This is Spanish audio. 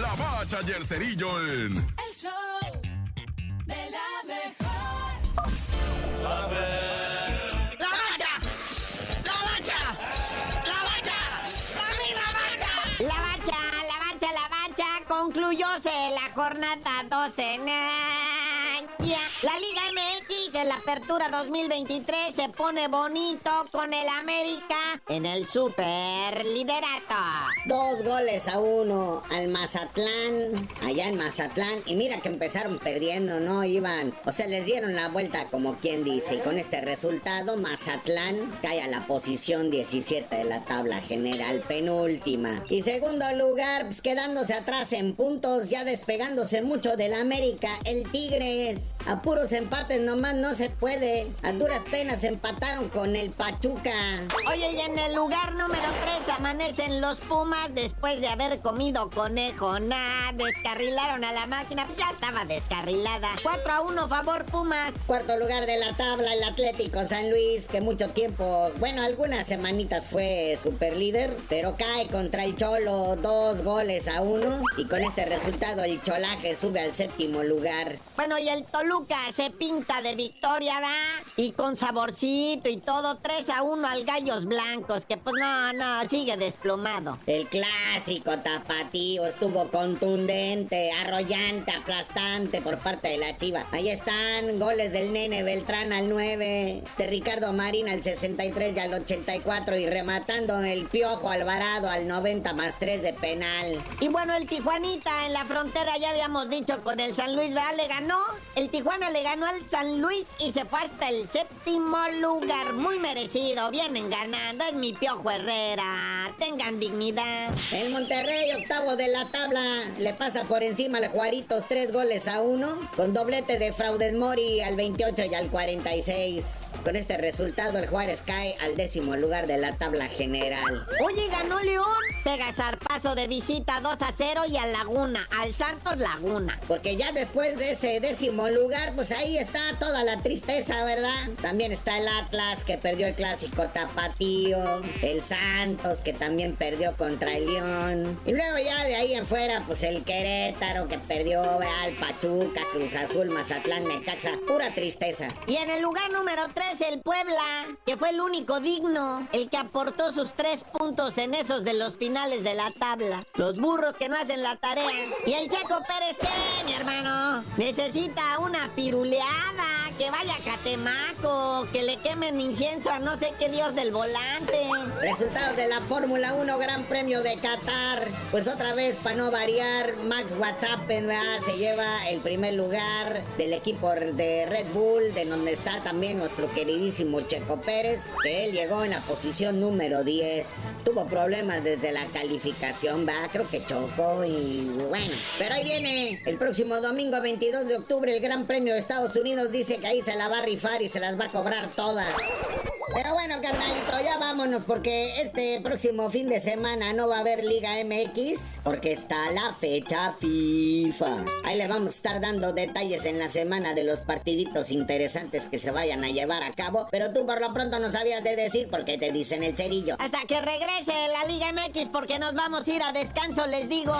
La Bacha y el Cerillo en... El show de la mejor. La bacha, la bacha, la bacha, la bacha. La bacha, la bacha, la bacha, concluyóse la jornada 12. Nah, ya. La Liga MX en la apertura 2023 se pone bonito con el América en el super liderato. Dos goles a uno al Mazatlán, allá en Mazatlán. Y mira que empezaron perdiendo, ¿no? Iban, o sea, les dieron la vuelta como quien dice. Y con este resultado, Mazatlán cae a la posición 17 de la tabla general, penúltima. Y segundo lugar, pues quedándose atrás en puntos, ya despegándose mucho del América, el Tigres. A puros empates nomás no se puede. A duras penas empataron con el Pachuca. Oye, y en el lugar número 3 amanecen los Pumas después de haber comido conejo. Nah, descarrilaron a la máquina, pues ya estaba descarrilada. 4 a 1 favor Pumas. Cuarto lugar de la tabla, el Atlético San Luis, que mucho tiempo, bueno, algunas semanitas fue super líder, pero cae contra el Cholo, dos goles a uno. Y con este resultado, el Cholaje sube al séptimo lugar. Bueno, y el Toluca se pinta de victoria, ¿va? Y con saborcito y todo, 3 a 1 al Gallos Blancos, que pues no, no, sigue desplomado. El clásico tapatío estuvo contundente, arrollante, aplastante por parte de la Chiva. Ahí están goles del nene Beltrán al 9, de Ricardo Marín al 63 y al 84 y rematando el Piojo Alvarado al 90 más 3 de penal. Y bueno, el Tijuanita en la frontera, ya habíamos dicho, con el San Luis, ¿verdad? Le ganó. El Tijuana le ganó al San Luis y se fue hasta el séptimo lugar. Muy merecido, vienen ganando. Es mi Piojo Herrera. Tengan dignidad. El Monterrey, octavo de la tabla, le pasa por encima al Juaritos tres goles a uno, con doblete de Fraudes Mori al 28 y al 46. Con este resultado, el Juárez cae al décimo lugar de la tabla general. Oye, ganó León. Pega zarpazo de visita 2 a 0 y a Laguna, al Santos Laguna. Porque ya después de ese décimo lugar, pues ahí está toda la tristeza, ¿verdad? También está el Atlas que perdió el clásico tapatío, el Santos que también perdió contra el León. Y luego ya de ahí en fuera, pues el Querétaro que perdió al Pachuca, Cruz Azul, Mazatlán, Necaxa. Pura tristeza. Y en el lugar número 3, el Puebla, que fue el único digno, el que aportó sus tres puntos en esos de los finales de la tabla. Los burros que no hacen la tarea. Y el Checo Pérez, ¿qué, mi hermano? Necesita una piruleada, que vaya Catemaco, que le quemen incienso a no sé qué dios del volante. Resultados de la Fórmula 1 Gran Premio de Qatar. Pues otra vez, para no variar, Max ¿verdad? se lleva el primer lugar del equipo de Red Bull, de donde está también nuestro queridísimo Checo Pérez, que él llegó en la posición número 10. Tuvo problemas desde la calificación, va, creo que chocó y bueno. Pero ahí viene el próximo domingo 22 de octubre el Gran Premio de Estados Unidos. Dice que ahí se la va a rifar y se las va a cobrar todas. Pero bueno, carnalito, ya vámonos porque este próximo fin de semana no va a haber Liga MX porque está la fecha FIFA. Ahí le vamos a estar dando detalles en la semana de los partiditos interesantes que se vayan a llevar a cabo. Pero tú por lo pronto no sabías de decir porque te dicen el cerillo. Hasta que regrese la Liga MX porque nos vamos a ir a descanso, les digo.